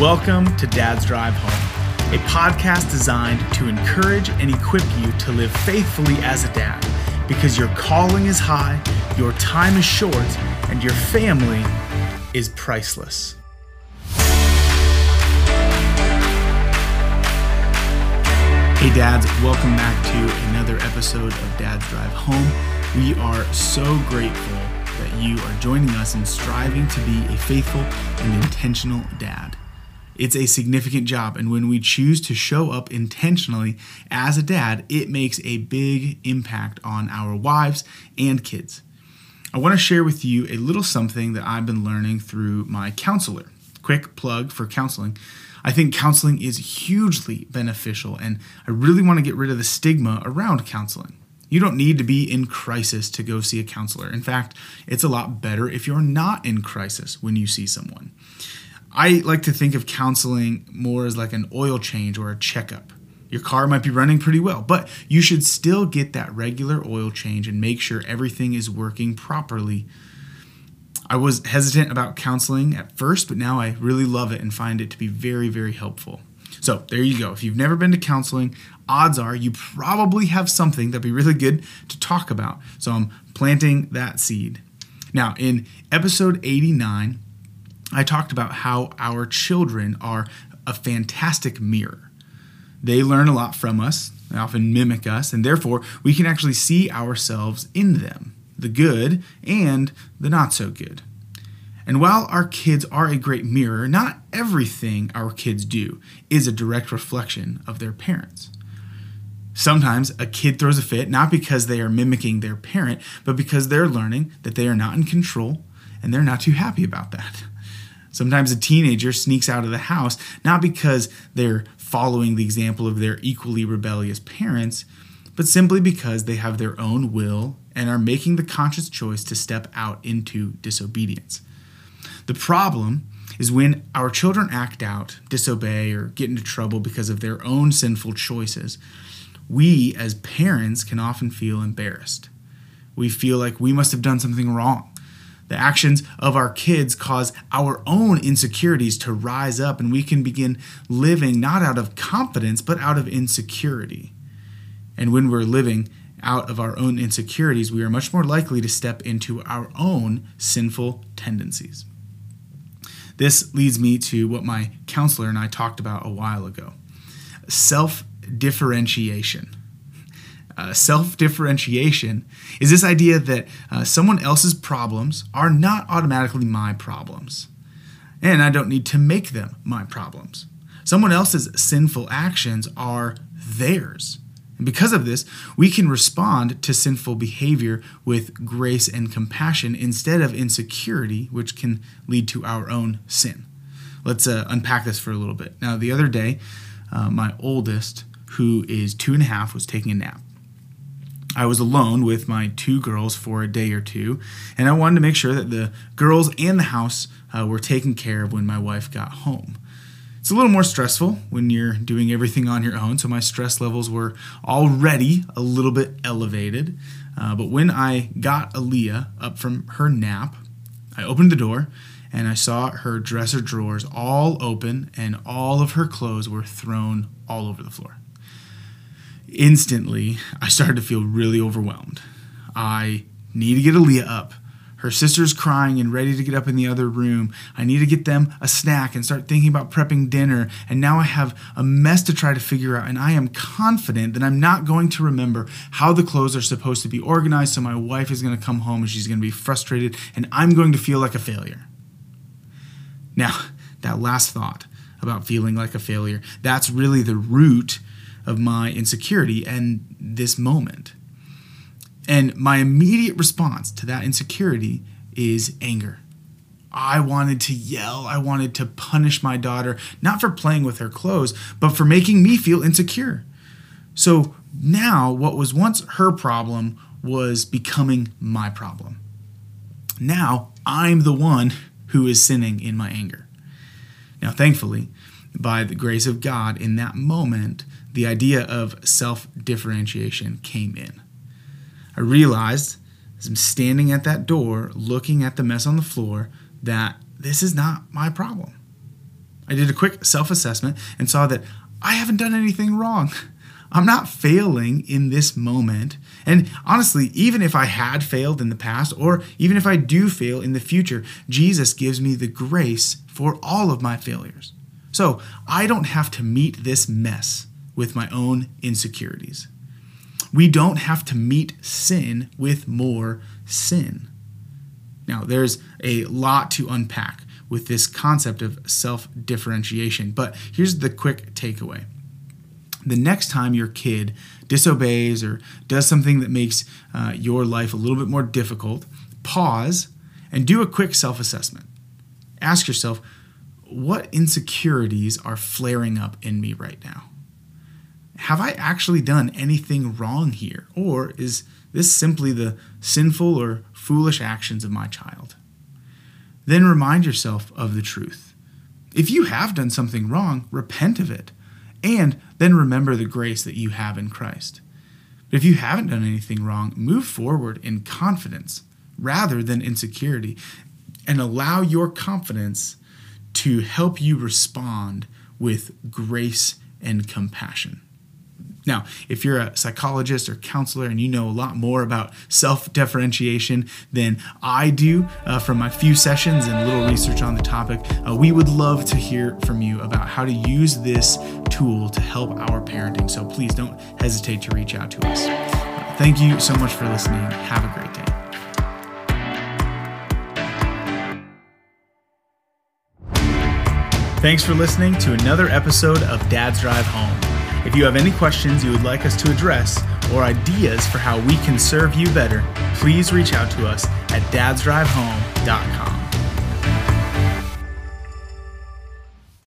Welcome to Dad's Drive Home, a podcast designed to encourage and equip you to live faithfully as a dad because your calling is high, your time is short, and your family is priceless. Hey, dads, welcome back to another episode of Dad's Drive Home. We are so grateful that you are joining us in striving to be a faithful and intentional dad. It's a significant job, and when we choose to show up intentionally as a dad, it makes a big impact on our wives and kids. I want to share with you a little something that I've been learning through my counselor. Quick plug for counseling. I think counseling is hugely beneficial, and I really want to get rid of the stigma around counseling. You don't need to be in crisis to go see a counselor. In fact, it's a lot better if you're not in crisis when you see someone. I like to think of counseling more as like an oil change or a checkup. Your car might be running pretty well, but you should still get that regular oil change and make sure everything is working properly I was hesitant about counseling at first, but now I really love it and find it to be very, very helpful. So there you go. If you've never been to counseling, odds are you probably have something that'd be really good to talk about. So I'm planting that seed. Now, in episode 89, I talked about how our children are a fantastic mirror. They learn a lot from us, they often mimic us, and therefore we can actually see ourselves in them the good and the not so good. And while our kids are a great mirror, not everything our kids do is a direct reflection of their parents. Sometimes a kid throws a fit not because they are mimicking their parent, but because they're learning that they are not in control and they're not too happy about that. Sometimes a teenager sneaks out of the house not because they're following the example of their equally rebellious parents, but simply because they have their own will and are making the conscious choice to step out into disobedience. The problem is when our children act out, disobey, or get into trouble because of their own sinful choices, we as parents can often feel embarrassed. We feel like we must have done something wrong. The actions of our kids cause our own insecurities to rise up, and we can begin living not out of confidence, but out of insecurity. And when we're living out of our own insecurities, we are much more likely to step into our own sinful tendencies. This leads me to what my counselor and I talked about a while ago self differentiation. Uh, self differentiation is this idea that uh, someone else's problems are not automatically my problems, and I don't need to make them my problems. Someone else's sinful actions are theirs. And because of this, we can respond to sinful behavior with grace and compassion instead of insecurity, which can lead to our own sin. Let's uh, unpack this for a little bit. Now, the other day, uh, my oldest, who is two and a half, was taking a nap. I was alone with my two girls for a day or two, and I wanted to make sure that the girls and the house uh, were taken care of when my wife got home. It's a little more stressful when you're doing everything on your own, so my stress levels were already a little bit elevated. Uh, but when I got Aaliyah up from her nap, I opened the door and I saw her dresser drawers all open and all of her clothes were thrown all over the floor. Instantly, I started to feel really overwhelmed. I need to get Aaliyah up her sister's crying and ready to get up in the other room. I need to get them a snack and start thinking about prepping dinner. And now I have a mess to try to figure out. And I am confident that I'm not going to remember how the clothes are supposed to be organized. So my wife is going to come home and she's going to be frustrated and I'm going to feel like a failure. Now, that last thought about feeling like a failure, that's really the root of my insecurity and this moment. And my immediate response to that insecurity is anger. I wanted to yell. I wanted to punish my daughter, not for playing with her clothes, but for making me feel insecure. So now, what was once her problem was becoming my problem. Now, I'm the one who is sinning in my anger. Now, thankfully, by the grace of God, in that moment, the idea of self differentiation came in. I realized as I'm standing at that door looking at the mess on the floor that this is not my problem. I did a quick self assessment and saw that I haven't done anything wrong. I'm not failing in this moment. And honestly, even if I had failed in the past, or even if I do fail in the future, Jesus gives me the grace for all of my failures. So I don't have to meet this mess with my own insecurities. We don't have to meet sin with more sin. Now, there's a lot to unpack with this concept of self differentiation, but here's the quick takeaway the next time your kid disobeys or does something that makes uh, your life a little bit more difficult, pause and do a quick self assessment. Ask yourself, what insecurities are flaring up in me right now? Have I actually done anything wrong here? Or is this simply the sinful or foolish actions of my child? Then remind yourself of the truth. If you have done something wrong, repent of it and then remember the grace that you have in Christ. But if you haven't done anything wrong, move forward in confidence rather than insecurity and allow your confidence to help you respond with grace and compassion. Now, if you're a psychologist or counselor and you know a lot more about self differentiation than I do uh, from my few sessions and little research on the topic, uh, we would love to hear from you about how to use this tool to help our parenting. So please don't hesitate to reach out to us. Uh, thank you so much for listening. Have a great day. Thanks for listening to another episode of Dad's Drive Home. If you have any questions you would like us to address or ideas for how we can serve you better, please reach out to us at dadsdrivehome.com.